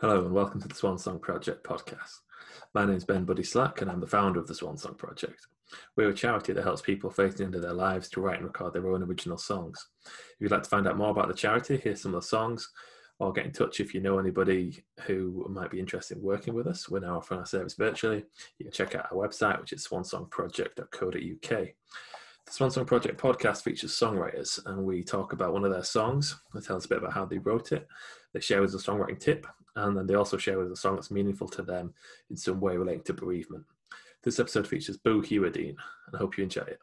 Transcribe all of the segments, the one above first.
Hello and welcome to the Swan Song Project podcast. My name is Ben Buddy Slack and I'm the founder of the Swan Song Project. We're a charity that helps people face the end of their lives to write and record their own original songs. If you'd like to find out more about the charity, hear some of the songs, or get in touch if you know anybody who might be interested in working with us, we're now offering our service virtually. You can check out our website, which is swansongproject.co.uk. The Swan Song Project podcast features songwriters, and we talk about one of their songs. They tell us a bit about how they wrote it. They share with us a songwriting tip, and then they also share with us a song that's meaningful to them in some way relating to bereavement. This episode features Boo Hewerdine, and I hope you enjoy it.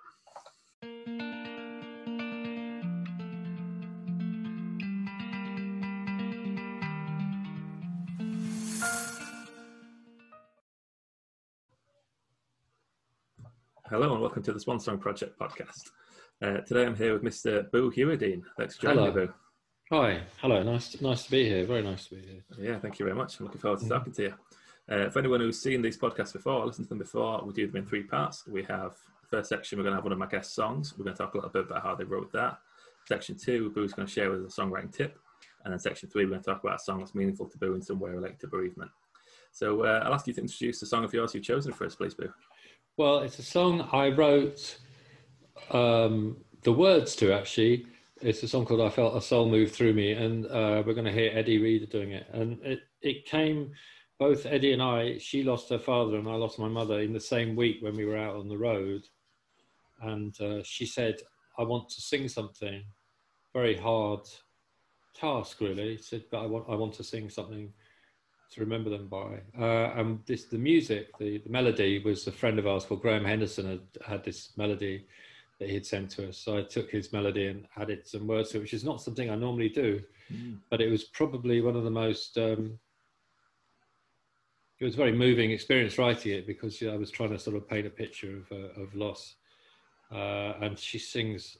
Hello and welcome to the Swan Song Project podcast. Uh, today I'm here with Mr. Boo Hewerdine. Thanks for joining Hello. me, Boo. Hi, hello. Nice, to, nice to be here. Very nice to be here. Yeah, thank you very much. I'm looking forward to talking to you. Uh, for anyone who's seen these podcasts before, listened to them before, we do them in three parts. We have first section, we're going to have one of my guest songs. We're going to talk a little bit about how they wrote that. Section two, Boo's going to share with us a songwriting tip. And then section three, we're going to talk about a song that's meaningful to Boo in some way related to bereavement. So uh, I'll ask you to introduce the song of yours you've chosen for us, please, Boo. Well, it's a song I wrote um, the words to actually. It's a song called "I Felt a Soul Move Through Me," and uh, we're going to hear Eddi Reader doing it. And it it came both Eddie and I. She lost her father, and I lost my mother in the same week when we were out on the road. And uh, she said, "I want to sing something." Very hard task, really. She said, "But I want I want to sing something." to remember them by. Uh, and this, the music, the, the melody was a friend of ours called Graham Henderson had had this melody that he had sent to us. So I took his melody and added some words to it, which is not something I normally do, but it was probably one of the most. Um, it was a very moving experience writing it because you know, I was trying to sort of paint a picture of uh, of loss, uh, and she sings.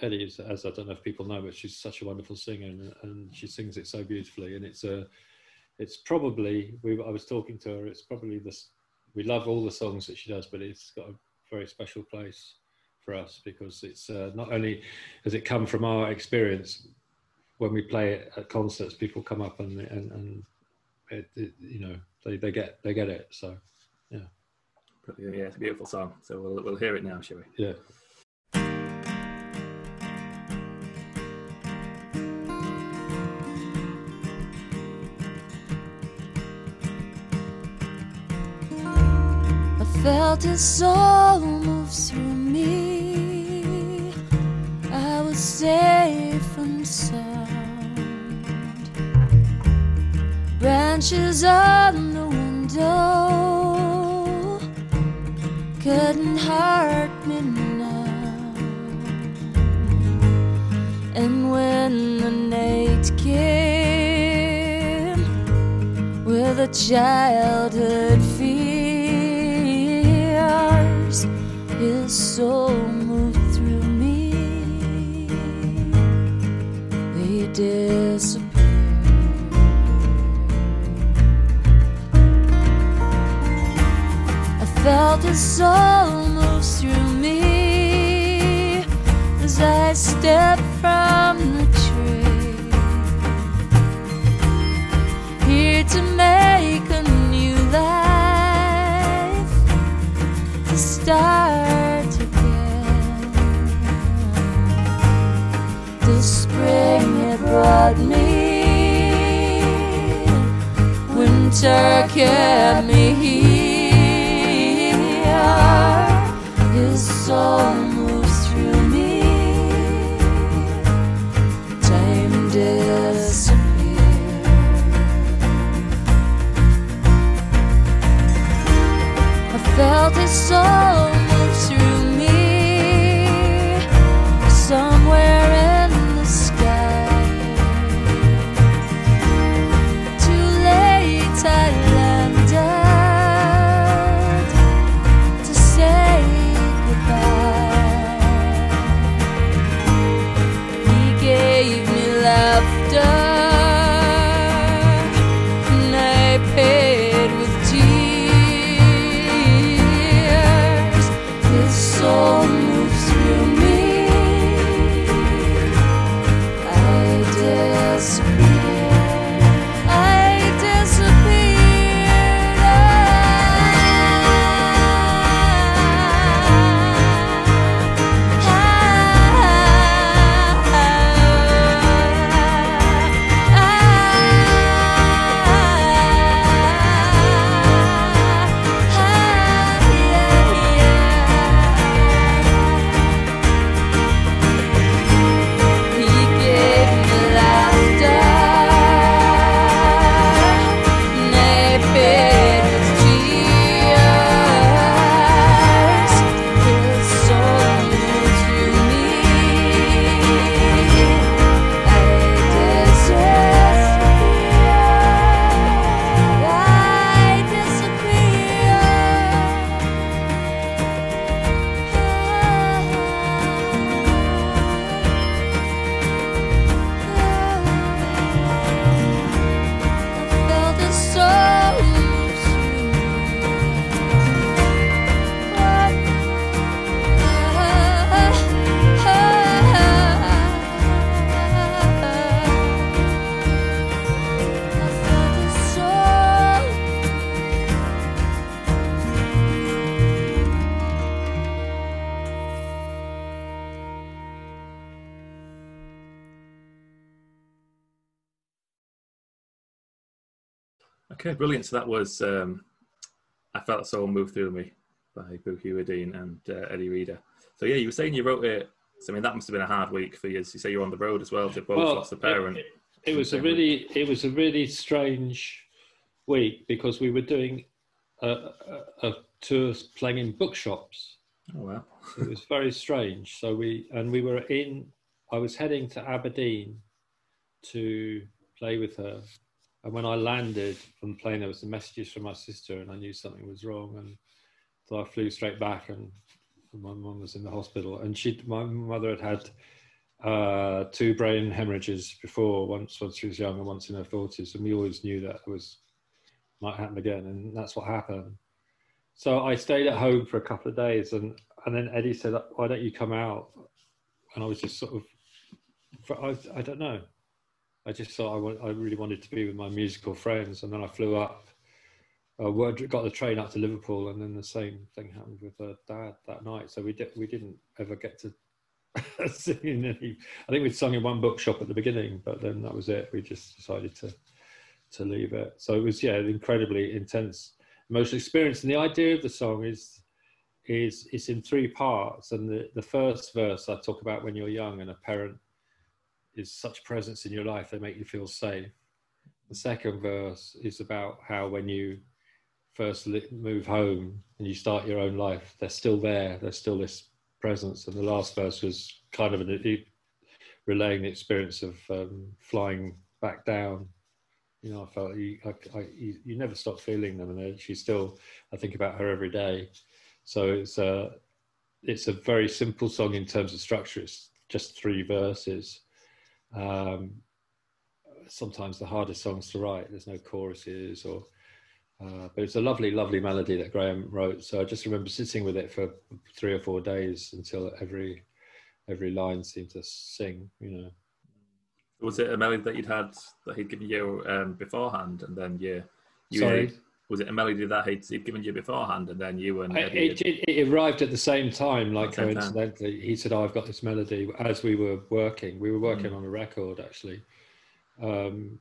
Eddie is, as I don't know if people know, but she's such a wonderful singer, and, and she sings it so beautifully. And it's a, it's probably we I was talking to her. It's probably this. We love all the songs that she does, but it's got a very special place for us because it's uh, not only has it come from our experience when we play it at concerts, people come up and and, and it, it, you know they, they get they get it. So Brilliant. Yeah, it's a beautiful song. So we'll, we'll hear it now, shall we? yeah. I felt his soul move through from sound. Branches on the window couldn't hurt me now. And when the night came with a childhood fears, his soul moved They disappeared. I felt his soul move through me as I stepped from the tree here to make a new life to start brought me, winter kept me here. His soul moves through me, time disappears. I felt his soul brilliant. So that was um, I Felt so moved Through Me by Boo Hewerdine and uh, Eddi Reader. So yeah, you were saying you wrote it. So I mean, that must have been a hard week for you. As You say you're on the road as well. To both Well, lost a parent. It, it was a really, it was a really strange week because we were doing a, a, a tour playing in bookshops. oh wow. It was very strange. So we and we were in. I was heading to Aberdeen to play with her, and when I landed from the plane, there was some messages from my sister, and I knew something was wrong, and so I flew straight back, and my mum was in the hospital, and she, my mother had had uh, two brain hemorrhages before, once when she was young and once in her forties, and we always knew that it was might happen again, and that's what happened. So I stayed at home for a couple of days, and and then Eddi said, "Why don't you come out?" And I was just sort of, I, I don't know. I just thought I, wa- I really wanted to be with my musical friends, and then I flew up. Uh, got the train up to Liverpool, and then the same thing happened with her dad that night. So we did, we didn't ever get to sing in any. I think we'd sung in one bookshop at the beginning, but then that was it. We just decided to to leave it. So it was yeah, an incredibly intense emotional experience. And the idea of the song is is it's in three parts. And the, the first verse I talk about when you're young and a parent is such presence in your life, they make you feel safe. The second verse is about how when you first move home and you start your own life, they're still there. There's still this presence. And the last verse was kind of an, relaying the experience of um, flying back down. You know, I felt you, I, I, you, you never stop feeling them, and she's still. I think about her every day. So it's a, it's a very simple song in terms of structure. It's just three verses. Um, sometimes the hardest songs to write. There's no choruses or. Uh, but it's a lovely, lovely melody that Graham wrote. So I just remember sitting with it for three or four days until every every line seemed to sing. You know, Was it a melody that you'd had that he'd given you um, beforehand, and then you, you Sorry? Was it a melody that he'd, he'd given you beforehand, and then you and Eddi it, it, it arrived at the same time, like Same time. coincidentally. He said, oh, "I've got this melody." As we were working, we were working Mm. on a record actually. Um,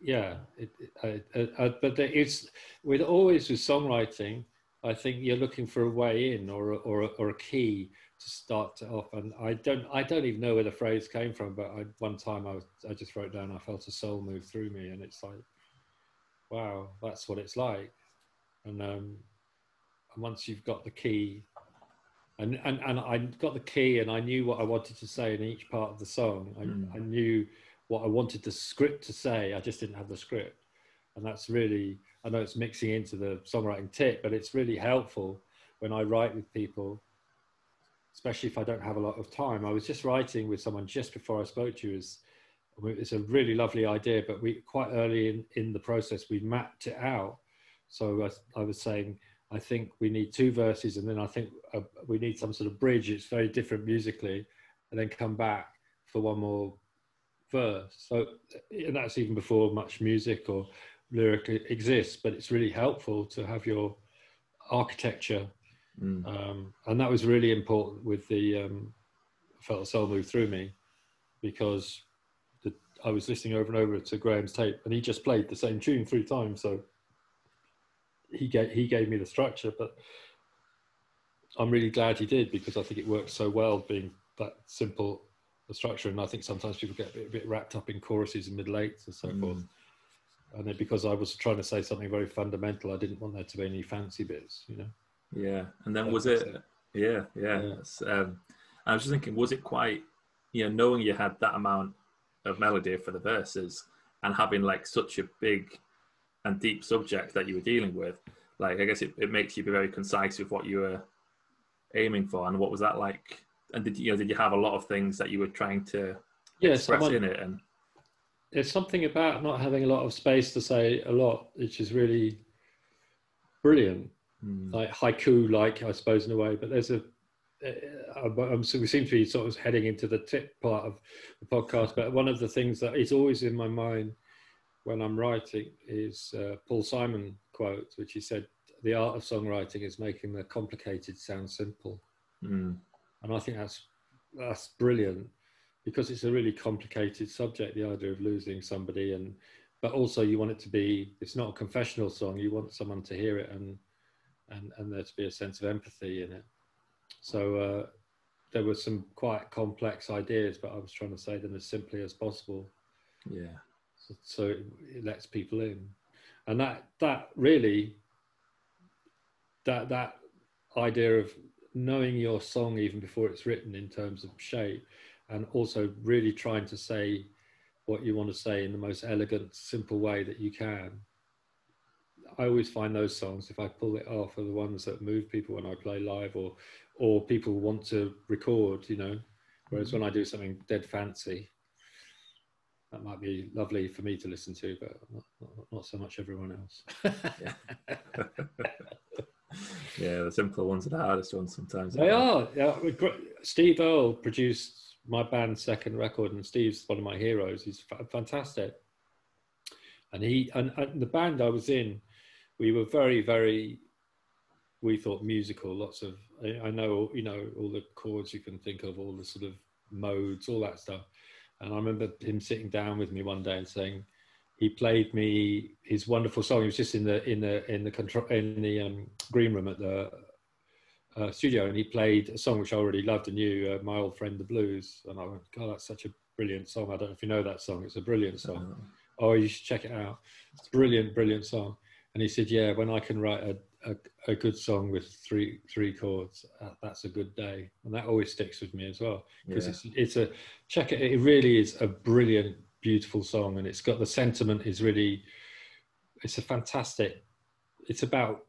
yeah, it, it, I, I, but it's with always with songwriting. I think you're looking for a way in or a, or a, or a key to start off. And I don't I don't even know where the phrase came from. But I, one time I was, I just wrote down I felt a soul move through me, and it's like, wow, that's what it's like. And um, and once you've got the key and, and and I got the key and I knew what I wanted to say in each part of the song. I, Mm. I knew what I wanted the script to say. I just didn't have the script, and that's really I know it's mixing into the songwriting tip, but it's really helpful when I write with people, especially if I don't have a lot of time. I was just writing with someone just before I spoke to you. Is it's a really lovely idea, but we quite early in, in the process we mapped it out. So I, I was saying I think we need two verses, and then I think uh, we need some sort of bridge. It's very different musically, and then come back for one more verse. So, and that's even before much music or lyric exists. But it's really helpful to have your architecture, Mm. um, and that was really important with the um, "Felt the Soul Move Through Me," because I was listening over and over to Graham's tape, and he just played the same tune three times. So he gave he gave me the structure, but I'm really glad he did because I think it works so well being that simple a structure. And I think sometimes people get a bit, a bit wrapped up in choruses and middle eights and so Mm. forth. And then because I was trying to say something very fundamental, I didn't want there to be any fancy bits, you know. Yeah, and then was it? Yeah, yeah. Yeah. Um, I was just thinking, was it quite, you know, knowing you had that amount of melody for the verses and having like such a big and deep subject that you were dealing with, like I guess it, it makes you be very concise with what you were aiming for. And what was that like? And did you, know, did you have a lot of things that you were trying to Yeah, express someone, in it? And there's something about not having a lot of space to say a lot, which is really brilliant. Mm, like haiku like i suppose in a way but there's a uh, so we seem to be sort of heading into the tip part of the podcast but one of the things that is always in my mind when i'm writing is uh, paul simon quote which he said the art of songwriting is making the complicated sound simple mm, and i think that's that's brilliant because it's a really complicated subject the idea of losing somebody and but also you want it to be. It's not a confessional song. You want someone to hear it and and and there to be a sense of empathy in it. So uh, there were some quite complex ideas, but I was trying to say them as simply as possible, Yeah. so, so it, it lets people in, and that that really that that idea of knowing your song even before it's written in terms of shape, and also really trying to say what you want to say in the most elegant, simple way that you can. I always find those songs, if I pull it off, are the ones that move people when I play live, or or people want to record. You know, whereas mm-hmm. when I do something dead fancy, that might be lovely for me to listen to, but not, not, not so much everyone else. Yeah, the simpler ones are the hardest ones sometimes. They are. Yeah, Steve Earle produced my band's second record, and Steve's one of my heroes. He's fantastic. And he and, and the band I was in, we were very, very. We thought musical. Lots of I I know you know all the chords you can think of, all the sort of modes, all that stuff. And I remember him sitting down with me one day and saying, he played me his wonderful song. He was just in the in the in the control in the um, green room at the uh, studio, and he played a song which I already loved and knew, uh, "My Old Friend the Blues." And I went, "God, that's such a brilliant song." I don't know if you know that song. It's a brilliant song. Oh, you should check it out. It's a brilliant, brilliant song. And he said, "Yeah, when I can write a a, a good song with three three chords, uh, that's a good day." And that always sticks with me as well because Yeah. it's it's a check it. It really is a brilliant, beautiful song, and it's got the sentiment is really. It's a fantastic. It's about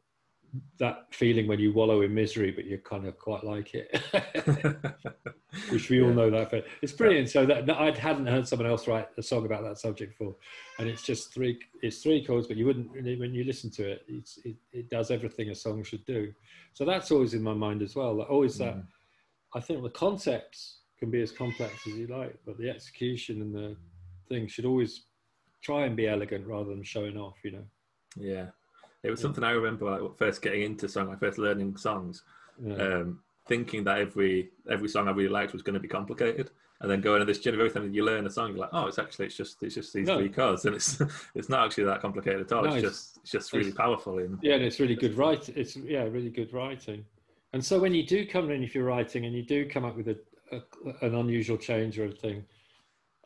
that feeling when you wallow in misery, but you kind of quite like it, which we all know that. But it's brilliant. So that I hadn't heard someone else write a song about that subject before, and it's just three. It's three chords, but you wouldn't really when you listen to it. It's, it it does everything a song should do. So that's always in my mind as well. That always that. Mm. I think the concepts can be as complex as you like, but the execution and the thing should always try and be elegant rather than showing off. You know. Yeah. It was Yeah. something I remember like first getting into song, like first learning songs, Yeah. um, thinking that every every song I really liked was going to be complicated, and then going to this of everything, and you learn a song, you're like, oh, it's actually it's just it's just these No. three chords, and it's it's not actually that complicated at all. No, it's, it's- just it's just really it's- powerful. In Yeah, and it's really good writing. It's yeah, really good writing. And so when you do come in, if you're writing and you do come up with a, a an unusual change or a thing,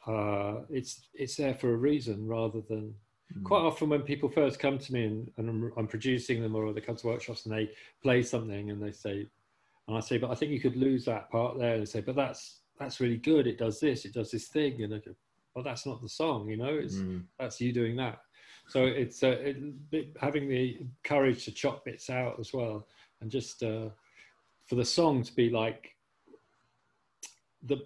uh, it's it's there for a reason rather than. Quite often, when people first come to me and, and I'm, I'm producing them or they come to workshops and they play something and they say, and I say, but I think you could lose that part there. And they say, but that's that's really good. It does this. It does this thing. And I go, well, that's not the song. You know, it's Mm. that's you doing that. So it's uh, it, bit- having the courage to chop bits out as well, and just uh, for the song to be like the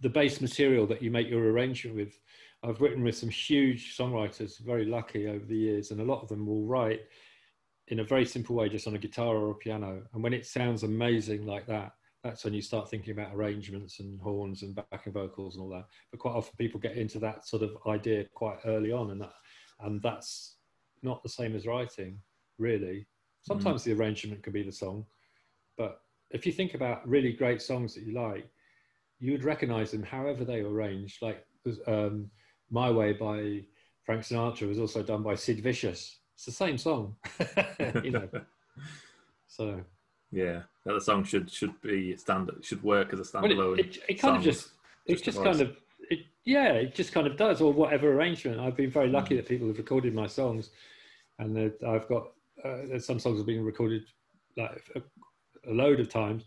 the base material that you make your arrangement with. I've written with some huge songwriters, very lucky over the years, and a lot of them will write in a very simple way, just on a guitar or a piano. And when it sounds amazing like that, that's when you start thinking about arrangements and horns and backing vocals and all that. But quite often people get into that sort of idea quite early on, and that and that's not the same as writing, really. Sometimes the arrangement can be the song, but if you think about really great songs that you like, you would recognize them however they were arranged. Like um, "My Way" by Frank Sinatra was also done by Sid Vicious. It's the same song, you know. So yeah, that the song should should be standard should work as a Well, standalone. it, it, it kind of just it just kind of it, yeah it just kind of does or whatever arrangement i've been very Mm. lucky that people have recorded my songs and that i've got uh, some songs have been recorded like a, a load of times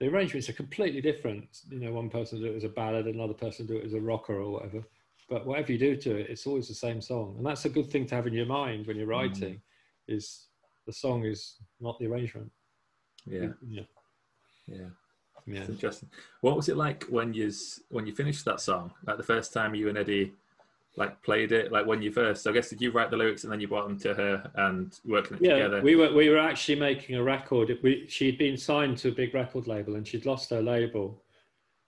the arrangements are completely different you know one person do it as a ballad another person do it as a rocker or whatever but whatever you do to it it's always the same song and that's a good thing to have in your mind when you're Mm. writing is the song is not the arrangement yeah, yeah yeah. yeah It's interesting. What was it like when you when you finished that song? Like the first time you and Eddi like played it. Like when you first. I guess did you write the lyrics and then you brought them to her and working it yeah, together? we were we were actually making a record. We, she'd been signed to a big record label and she'd lost her label,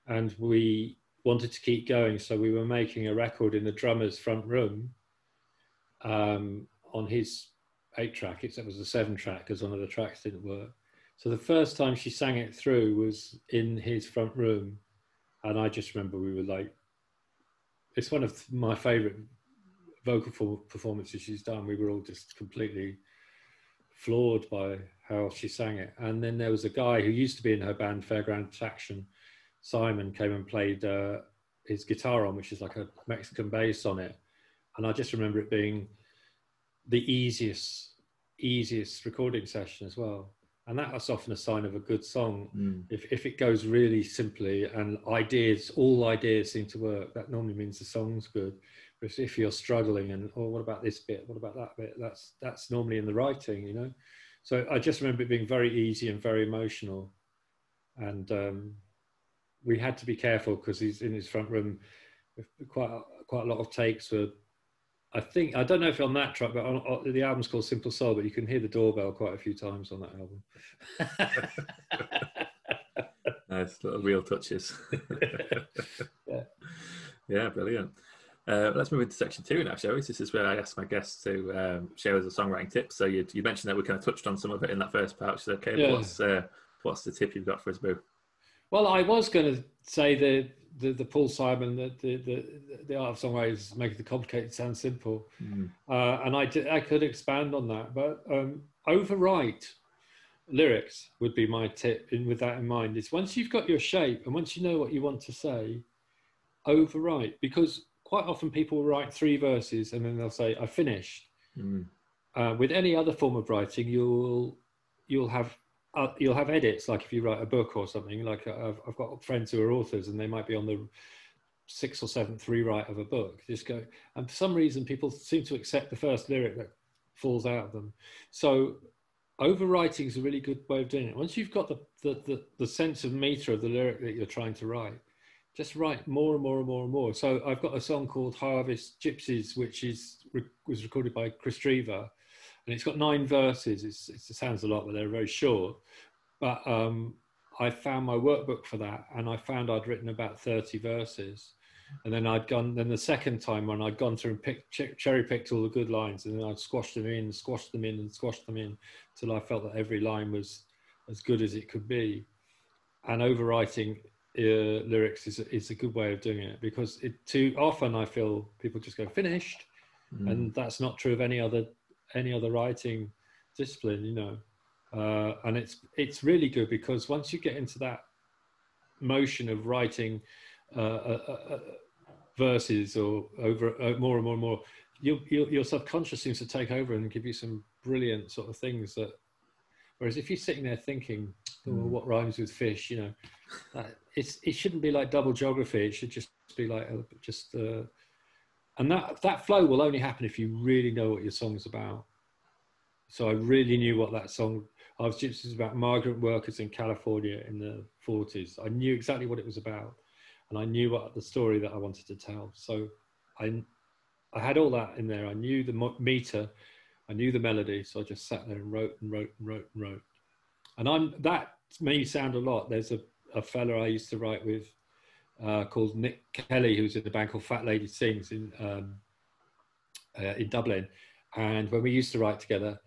and we wanted to keep going, so we were making a record in the drummer's front room. Um, on his eight track, it was a seven track because one of the tracks didn't work. So the first time she sang it through was in his front room, and I just remember we were like, it's one of my favorite vocal performances she's done, we were all just completely floored by how she sang it. And then there was a guy who used to be in her band, Fairground Attraction, Simon, came and played uh, his guitar on, which is like a Mexican bass on it. And I just remember it being the easiest, easiest recording session as well. And that's often a sign of a good song. Mm. If, if it goes really simply and ideas, all ideas seem to work, that normally means the song's good. But if you're struggling and, oh, what about this bit? What about that bit? That's, that's normally in the writing, you know? So I just remember it being very easy and very emotional. And um, we had to be careful because he's in his front room. With quite a, quite a lot of takes were, I think, I don't know if you're on that track, but on, on, the album's called Simple Soul, but you can hear the doorbell quite a few times on that album. Nice little real touches. Yeah. Yeah, brilliant. Uh, let's move into section two now, shall we? This is where I ask my guests to um, share us a songwriting tip. So you, you mentioned that we kind of touched on some of it in that first part. So, okay, Yeah. what's uh, what's the tip you've got for us, Boo? Well, I was going to say the the, the Paul Simon, the, the the the art of songwriting is making the complicated sound simple, Mm. uh, and I did, I could expand on that, but um, overwrite lyrics would be my tip. In, with that in mind, is once you've got your shape and once you know what you want to say, overwrite because quite often people will write three verses and then they'll say I finished. Mm. Uh, with any other form of writing, you'll you'll have uh, you'll have edits. Like if you write a book or something, like uh, I've, I've got friends who are authors, and they might be on the sixth or seventh rewrite of a book. Just go, and for some reason, people seem to accept the first lyric that falls out of them. So overwriting is a really good way of doing it. Once you've got the the, the, the sense of meter of the lyric that you're trying to write, just write more and more and more and more. So I've got a song called Harvest Gypsies, which is was recorded by Kris Drever, and it's got nine verses. It's, it's, it sounds a lot, but they're very short. But um, I found my workbook for that, and I found I'd written about thirty verses. And then I'd gone. Then the second time when I'd gone through and picked, ch- cherry picked all the good lines, and then I'd squashed them in, squashed them in, and squashed them in, till I felt that every line was as good as it could be. And overwriting uh, lyrics is is a good way of doing it because it too often I feel people just go finished, Mm. and that's not true of any other any other writing discipline, you know. Uh, and it's it's really good because once you get into that motion of writing uh, uh, uh, uh, verses or over uh, more and more and more, your, your your subconscious seems to take over and give you some brilliant sort of things that. Whereas if you're sitting there thinking, oh, Mm. what rhymes with fish, you know, it's it shouldn't be like double geography. It should just be like just. And that that flow will only happen if you really know what your song's about. So I really knew what that song. I was gypsies about migrant workers in California in the 40s. I knew exactly what it was about, and I knew what the story that I wanted to tell. So I I had all that in there. I knew the meter, I knew the melody. So I just sat there and wrote and wrote and wrote and wrote. And I'm that may sound a lot. There's a a fella I used to write with uh, called Nick Kelly, who's in the band called Fat Lady Sings in um, uh, in Dublin. And when we used to write together,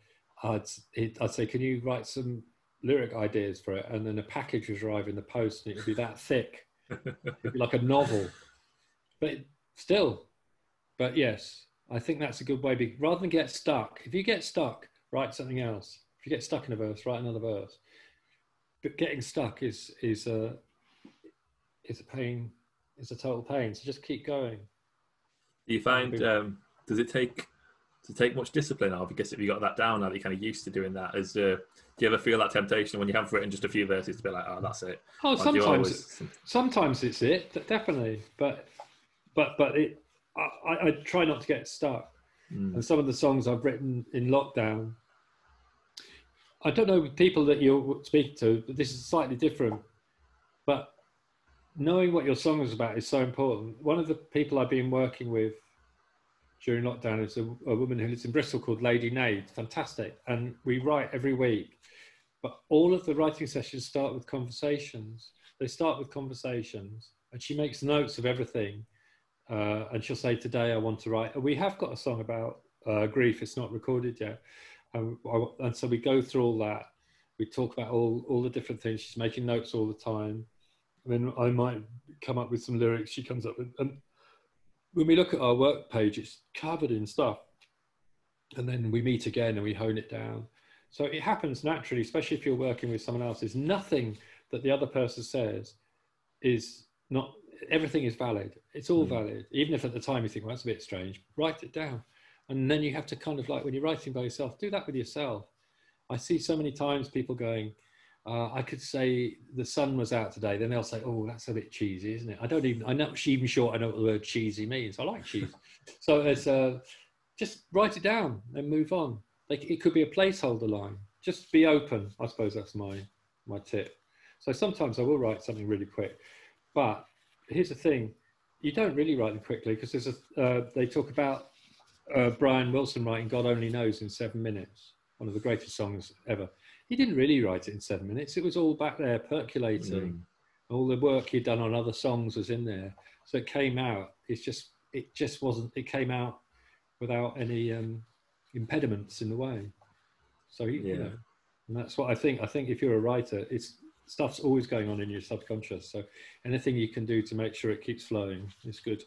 I'd he'd- I'd say, "Can you write some lyric ideas for it?" And then a package would arrive in the post, and it would be that thick, be like a novel. But still, but yes, I think that's a good way. be- Rather than get stuck, if you get stuck, write something else. If you get stuck in a verse, write another verse. But getting stuck is is a is a pain. It's a total pain. So just keep going. Do you find um, does it take to take much discipline? Or because if you got that down now, that you're kind of used to doing that. Is uh, do you ever feel that temptation when you have written just a few verses to be like, oh, that's it? Oh, Or sometimes always- sometimes it's it, definitely. But but but it. I, I- I try not to get stuck. Mm. and some of the songs I've written in lockdown. I don't know people that you're speaking to, but this is slightly different. But knowing what your song is about is so important. One of the people I've been working with during lockdown is a, a woman who lives in Bristol called Lady Nade. Fantastic. And we write every week. But all of the writing sessions start with conversations. They start with conversations, and she makes notes of everything. Uh, and she'll say, Today I want to write. We have got a song about uh, grief, it's not recorded yet. And, and so we go through all that. We talk about all, all the different things. She's making notes all the time. And then I might come up with some lyrics she comes up with. And when we look at our work page, it's covered in stuff. And then we meet again and we hone it down. So it happens naturally, especially if you're working with someone else. There's nothing that the other person says is not, everything is valid. It's all Mm. valid. Even if at the time you think, well, that's a bit strange, write it down. And then you have to kind of like, when you're writing by yourself, do that with yourself. I see so many times people going, uh, I could say the sun was out today. Then they'll say, "Oh, that's a bit cheesy, isn't it?" I don't even. I'm not even sure I know what the word cheesy means. I like cheese, so it's uh, just write it down and move on. Like it could be a placeholder line. Just be open. I suppose that's my my tip. So sometimes I will write something really quick, but here's the thing: you don't really write them quickly because there's a. Uh, they talk about uh, Brian Wilson writing "God Only Knows" in seven minutes, one of the greatest songs ever he didn't really write it in seven minutes. It was all back there percolating. Mm. All the work he'd done on other songs was in there. So it came out. It's just it just wasn't. It came out without any um, impediments in the way. So you Yeah. know, and that's what I think. I think if you're a writer, it's stuff's always going on in your subconscious. So anything you can do to make sure it keeps flowing is good.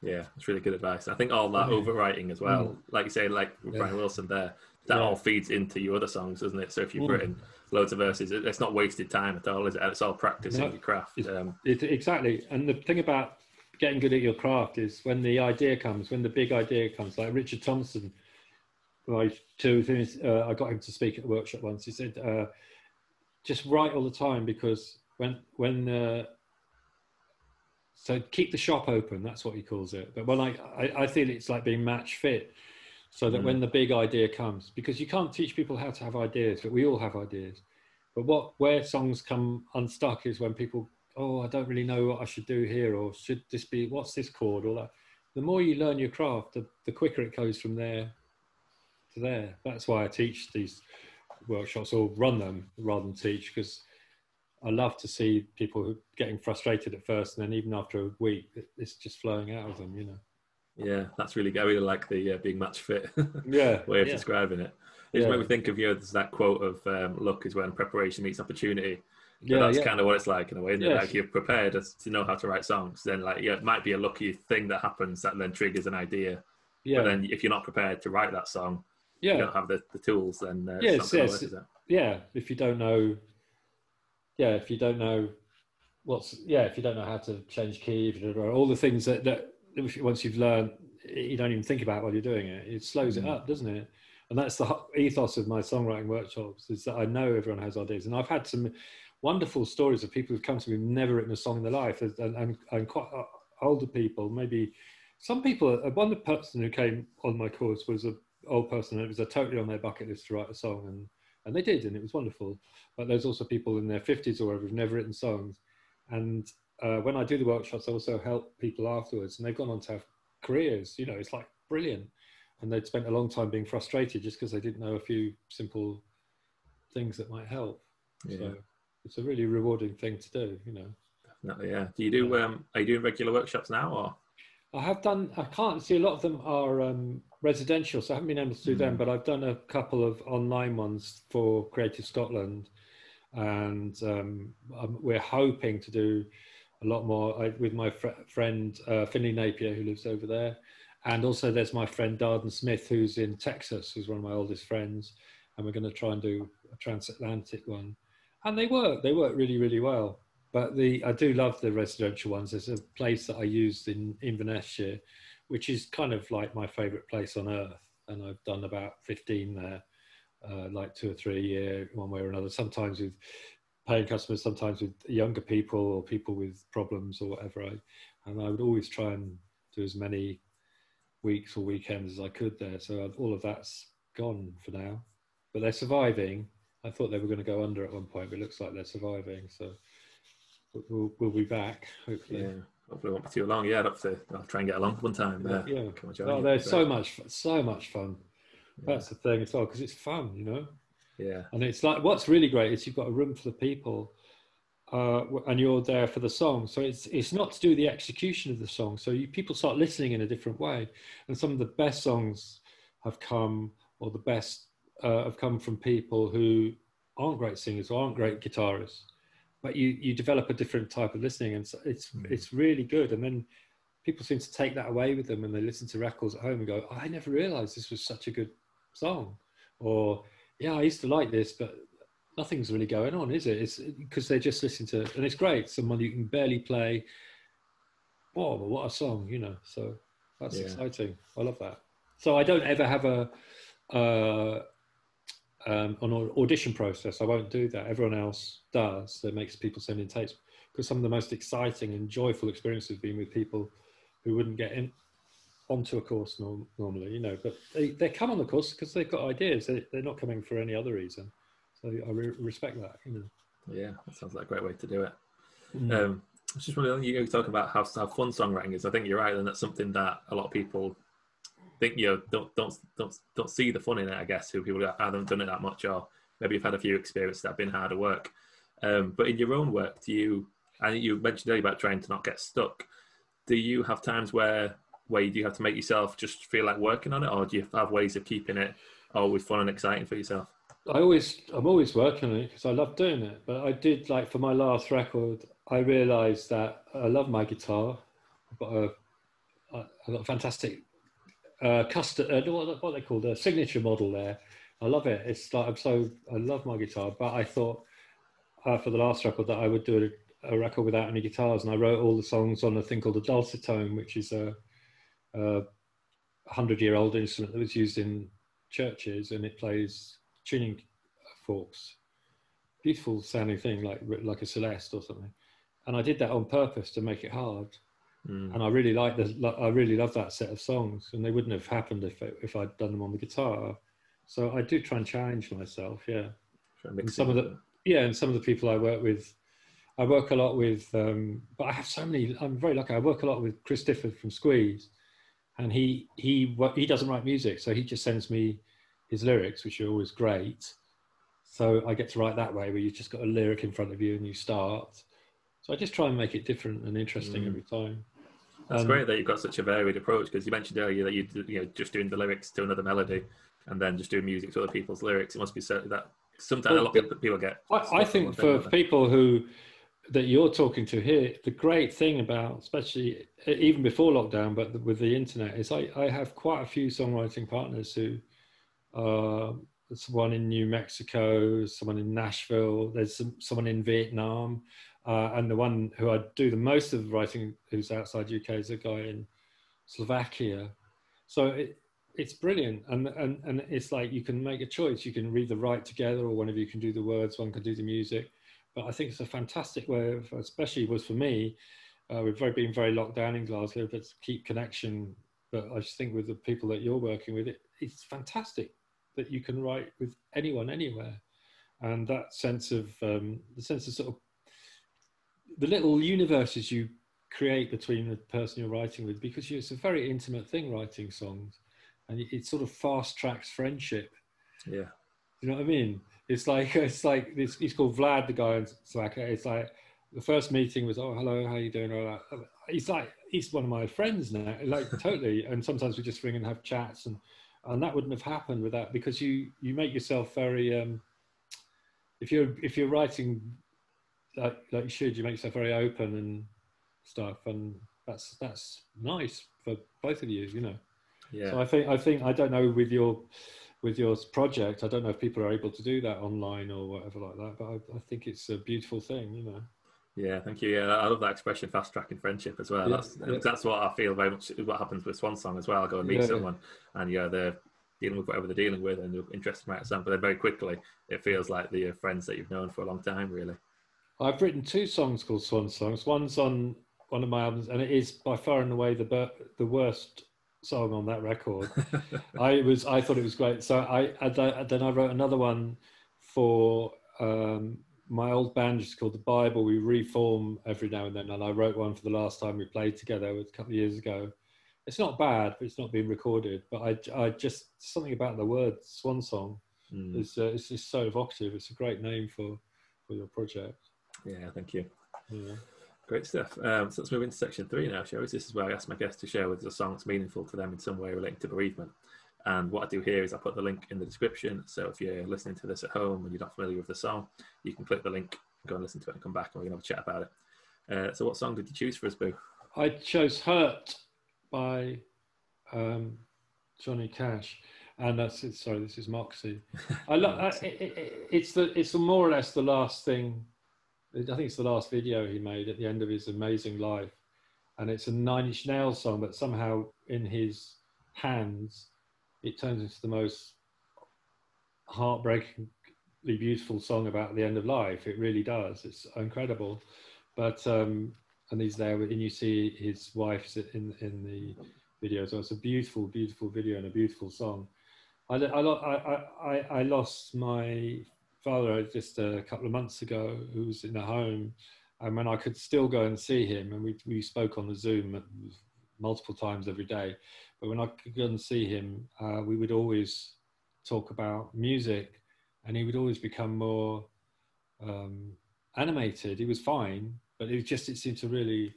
Yeah, it's really good advice. I think all that Yeah. overwriting as well, like you say, like Yeah. Brian Wilson there, that Yeah. all feeds into your other songs, doesn't it? So if you've Mm. written loads of verses, it- it's not wasted time at all, is it? It's all practicing No. your craft. It's- Um, It, exactly. And the thing about getting good at your craft is when the idea comes, when the big idea comes, like Richard Thompson, I, two things, uh, I got him to speak at a workshop once. He said, uh, just write all the time because when, when, uh, so keep the shop open, that's what he calls it. But when I, I, I feel it's like being match fit so that Mm. when the big idea comes, because you can't teach people how to have ideas, but we all have ideas. But what where songs come unstuck is when people, oh, I don't really know what I should do here, or should this be what's this chord, or that. The more you learn your craft, the, the quicker it goes from there to there. That's why I teach these workshops or run them rather than teach because I love to see people getting frustrated at first, and then even after a week, it's just flowing out of them. You know. Yeah, that's really good. I really like the uh, being match fit Yeah. way of yeah. describing it. It just Yeah. made me think of you. There's that quote of um, "Luck is when preparation meets opportunity." But Yeah. that's yeah. kind of what it's like in a way. Isn't it? Yes. Like you're prepared as to know how to write songs, then like yeah, it might be a lucky thing that happens that then triggers an idea. yeah. But then if you're not prepared to write that song, yeah. you don't have the, the tools, then uh, Yes, it's not gonna yes. work, is it? yeah if you don't know yeah if you don't know what's yeah if you don't know how to change key if you don't know all the things that that if you- once you've learned you don't even think about while you're doing it. It slows it Mm. up doesn't it? And that's the ethos of my songwriting workshops is that i know everyone has ideas. And i've had some wonderful stories of people who've come to me who've never written a song in their life and, and, and quite uh, older people maybe some people uh, one person who came on my course was a old person and it was a totally on their bucket list to write a song and and they did and it was wonderful. But there's also people in their 50s or whatever who've never written songs and uh, when i do the workshops i also help people afterwards and they've gone on to have careers you know it's like brilliant and they'd spent a long time being frustrated just because they didn't know a few simple things that might help Yeah, so it's a really rewarding thing to do you know definitely. Yeah. Do you do? Um, are you doing regular workshops now, or? I have done. I can't see a lot of them are um, residential, so I haven't been able to do them. Mm. But I've done a couple of online ones for Creative Scotland, and um, um, we're hoping to do a lot more I, with my fr- friend uh, Findlay Napier, who lives over there, and also there's my friend Darden Smith, who's in Texas, who's one of my oldest friends, and we're going to try and do a transatlantic one, and they work. They work really, really well. But the I do love the residential ones. There's a place that I used in Inverness, which is kind of like my favourite place on earth, and I've done about 15 there, uh, like two or three a year, one way or another. Sometimes with paying customers, sometimes with younger people or people with problems or whatever. I, and I would always try and do as many weeks or weekends as I could there. So all of that's gone for now, but they're surviving. I thought they were going to go under at one point, but it looks like they're surviving. So we'll, we'll be back hopefully. Yeah. Hopefully, it won't be too long. Yeah, I'd have to. I'll try and get along one time. Uh, Yeah. come Oh, they're so much, so much fun. Yeah. That's the thing as well, because it's fun, you know. Yeah. And it's like what's really great is you've got a room for the people, uh, and you're there for the song. So it's it's not to do the execution of the song. So you, people start listening in a different way, and some of the best songs have come, or the best uh, have come from people who aren't great singers or aren't great guitarists, but you you develop a different type of listening, and so it's Mm. it's really good. And then people seem to take that away with them when they listen to records at home and go, I never realized this was such a good song. Or, yeah, I used to like this, but nothing's really going on, is it? It's because they're just listening to, and it's great. Someone you can barely play. Whoa, what a song, you know. So that's Yeah. exciting. I love that. So I don't ever have a, uh, um, an audition process. I won't do that. Everyone else does. That makes people send in tapes because some of the most exciting and joyful experiences have been with people who wouldn't get in onto a course norm, normally, you know. But they, they come on the course because they've got ideas. They, they're not coming for any other reason. So I re- respect that. You know. Yeah, that sounds like a great way to do it. Mm. Um, I was just wondering, you talk about how, how fun songwriting is. I think you're right, and that's something that a lot of people think you know, don't don't don't don't see the fun in it. I guess who people haven't done it that much, or maybe you've had a few experiences that have been harder work. Um, but in your own work, do you? I think you mentioned earlier about trying to not get stuck. Do you have times where you do you have to make yourself just feel like working on it, or do you have ways of keeping it always fun and exciting for yourself? I always, I'm always working on it because I love doing it. But I did like for my last record, I realised that I love my guitar. I've got a, fantastic uh, custom, uh, what, what they call a signature model there. I love it. It's like I'm so I love my guitar. But I thought uh, for the last record that I would do a, a record without any guitars, and I wrote all the songs on a thing called a dulcitone, which is a, a hundred-year-old instrument that was used in churches, and it plays tuning forks. Beautiful sounding thing, like like a Celeste or something. And I did that on purpose to make it hard. Mm. And I really like the, I really love that set of songs, and they wouldn't have happened if it, if I'd done them on the guitar. So I do try and challenge myself, yeah. And some of the yeah, and some of the people I work with, I work a lot with. Um, but I have so many. I'm very lucky. I work a lot with Chris Difford from Squeeze, and he he he doesn't write music, so he just sends me his lyrics, which are always great. So I get to write that way, where you've just got a lyric in front of you and you start. So I just try and make it different and interesting Mm. every time. That's Um, great that you've got such a varied approach because you mentioned earlier that you you know just doing the lyrics to another melody and then just doing music to other people's lyrics. It must be so that sometimes a lot of people, people get. I, I think for people who that you're talking to here, the great thing about, especially even before lockdown, but with the internet, is I, I have quite a few songwriting partners who, uh, there's one in New Mexico, someone in Nashville, there's some, someone in Vietnam, uh, and the one who I do the most of the writing who's outside UK is a guy in Slovakia. So it, it's brilliant and, and and it's like you can make a choice you can read the write together or one of you can do the words one can do the music but i think it's a fantastic way of especially was for me uh, we've very been very locked down in glasgow but to keep connection but i just think with the people that you're working with it, it's fantastic that you can write with anyone anywhere. And that sense of um, the sense of sort of the little universes you create between the person you're writing with because it's a very intimate thing writing songs and it, it sort of fast tracks friendship. Yeah, you know what I mean? It's like it's like this. He's called Vlad, the guy in Slovakia. It's like the first meeting was, oh hello, how you doing? All that. He's like he's one of my friends now, like totally. And sometimes we just ring and have chats, and and that wouldn't have happened without because you you make yourself very um, if you're if you're writing like like you should, you make yourself very open and stuff, and that's that's nice for both of you, you know. yeah. So I think I think I don't know with your with your project. I don't know if people are able to do that online or whatever like that. But I, I think it's a beautiful thing, you know. Yeah, thank you. Yeah, I love that expression, fast tracking friendship as well. Yeah, that's yeah. that's what I feel very much is what happens with Swan Song as well. I go and meet Yeah, someone, and yeah, they're dealing with whatever they're dealing with, and they're interested in something. But then very quickly, it feels like they're friends that you've known for a long time, really. I've written two songs called Swan Songs. One's on one of my albums, and it is by far and away the the worst song on that record. I was I thought it was great. So I, I then I wrote another one for um, my old band, which is called the Bible. We reform every now and then, and I wrote one for the last time we played together a couple of years ago. It's not bad, but it's not being recorded. But I, I just something about the word Swan Song Mm, is uh, it's just so evocative. It's a great name for for your project. yeah, thank you. Yeah. Great stuff. Um, so let's move into section three now, shall we? This is where I ask my guests to share with us a song that's meaningful to them in some way relating to bereavement. And what I do here is I put the link in the description. So if you're listening to this at home and you're not familiar with the song, you can click the link, go and listen to it, and come back, and we can have a chat about it. Uh, so, what song did you choose for us, Boo? I chose "Hurt" by um, Johnny Cash, and that's it. Sorry, this is Moxie. I love. it, it, it's the it's the more or less the last thing. I think it's the last video he made at the end of his amazing life, and it's a Nine Inch Nails song, but somehow in his hands, it turns into the most heartbreakingly beautiful song about the end of life. It really does. It's incredible, but um, and he's there, and you see his wife in in the video. So it's a beautiful, beautiful video and a beautiful song. I, I, I, I, I lost my father just a couple of months ago, who was in a home, and when I could still go and see him, and we, we spoke on the Zoom multiple times every day, but when I could go and see him, uh, we would always talk about music, and he would always become more um, animated. He was fine, but it just it seemed to really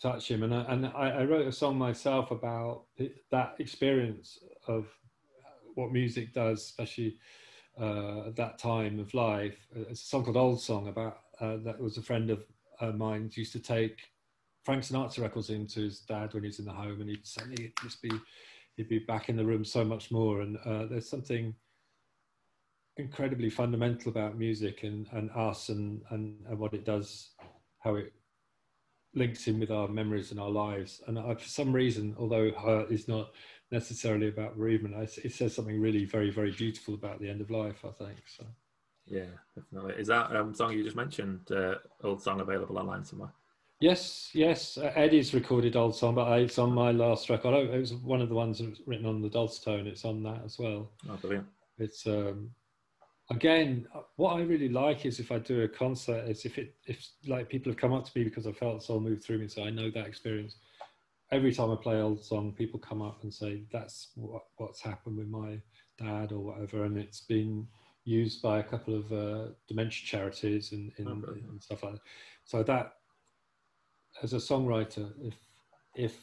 touch him. And I, and I, I wrote a song myself about that experience of what music does, especially uh, at that time of life. It's a song called Old Song about uh, that was a friend of uh, mine used to take Frank Sinatra records into his dad when he was in the home, and he'd suddenly just be he'd be back in the room so much more. And uh, there's something incredibly fundamental about music and, and us and, and, and what it does, how it links in with our memories and our lives. And I, for some reason, although hurt is not necessarily about bereavement, it says something really very, very beautiful about the end of life, I think. So. Yeah, definitely. Is that um, song you just mentioned, uh, old song available online somewhere? Yes, yes. Uh, Eddi's recorded old song, but it's on my last record. It was one of the ones that was written on the Dulcitone. It's on that as well. Oh, brilliant. It's um, again, what I really like is if I do a concert, is if it if like people have come up to me because I felt soul move through me, so I know that experience. Every time I play old song, people come up and say that's what, what's happened with my dad or whatever, and it's been used by a couple of uh, dementia charities and, and, oh, and stuff like that. So that, as a songwriter, if if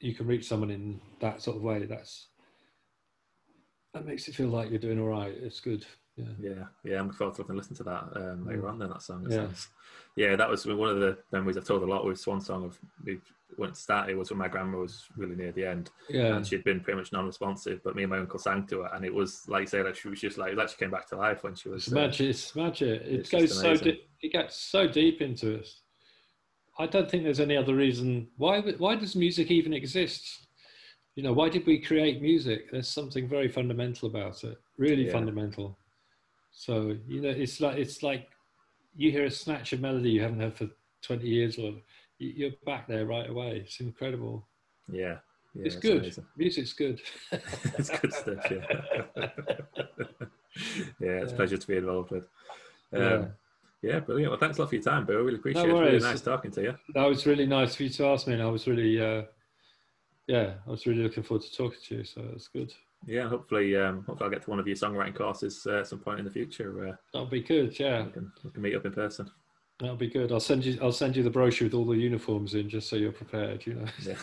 you can reach someone in that sort of way, that's that makes it feel like you're doing all right. It's good. Yeah, yeah, yeah. I'm looking forward to listen to that um, later on. Then that song. Yeah. yeah, that was one of the memories I've told a lot with Swan Song. Of when it started It was when my grandma was really near the end, yeah, and she'd been pretty much non-responsive. But me and my uncle sang to her, and it was like you say, like she was just like, like she came back to life when she was. It's uh, magic. It's magic. It it's goes so deep. It gets so deep into us. I don't think there's any other reason why. Why does music even exist? You know, why did we create music? There's something very fundamental about it, really yeah. fundamental. So you know, it's like it's like you hear a snatch of melody you haven't heard for 20 years, or you're back there right away. It's incredible. Yeah, yeah it's good. Amazing. Music's good. it's good stuff. Yeah, yeah, it's a pleasure to be involved with. Um, yeah. Yeah, brilliant. Well, thanks a lot for your time, Bill. I really appreciate no it. It's really nice talking to you. That was really nice for you to ask me, and I was really uh, yeah, I was really looking forward to talking to you. So it's good. Yeah, hopefully, um, hopefully I'll get to one of your songwriting courses uh, at some point in the future. Uh, That'll be good. Yeah, we can, we can meet up in person. That'll be good. I'll send you. I'll send you the brochure with all the uniforms in, just so you're prepared. You know. Yeah.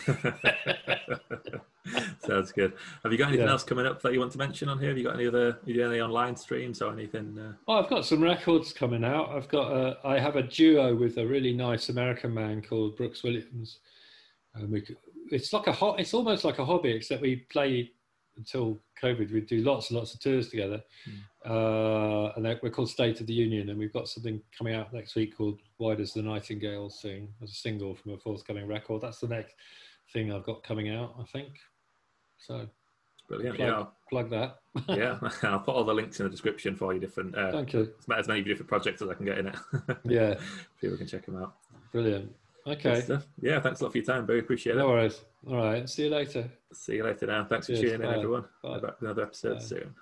Sounds good. Have you got anything yeah. else coming up that you want to mention on here? Have you got any other any online streams or anything? Uh... Oh, I've got some records coming out. I've got. A, I have a duo with a really nice American man called Brooks Williams. Um, we, it's like a ho- it's almost like a hobby, except we play until COVID. We do lots and lots of tours together, mm. uh, and we're called State of the Union. And we've got something coming out next week called "Why Does the Nightingale Sing" as a single from a forthcoming record. That's the next thing I've got coming out, I think. So. Brilliant. Plug, yeah. plug that. yeah, I'll put all the links in the description for you. Different. Uh, Thank you. As many different projects as I can get in it. yeah. People can check them out. Brilliant. Okay. Yeah, thanks a lot for your time. Very appreciate it. No worries. All right. See you later. See you later now. Thanks Cheers. for tuning in, everyone. Bye. Back with another episode Bye. soon.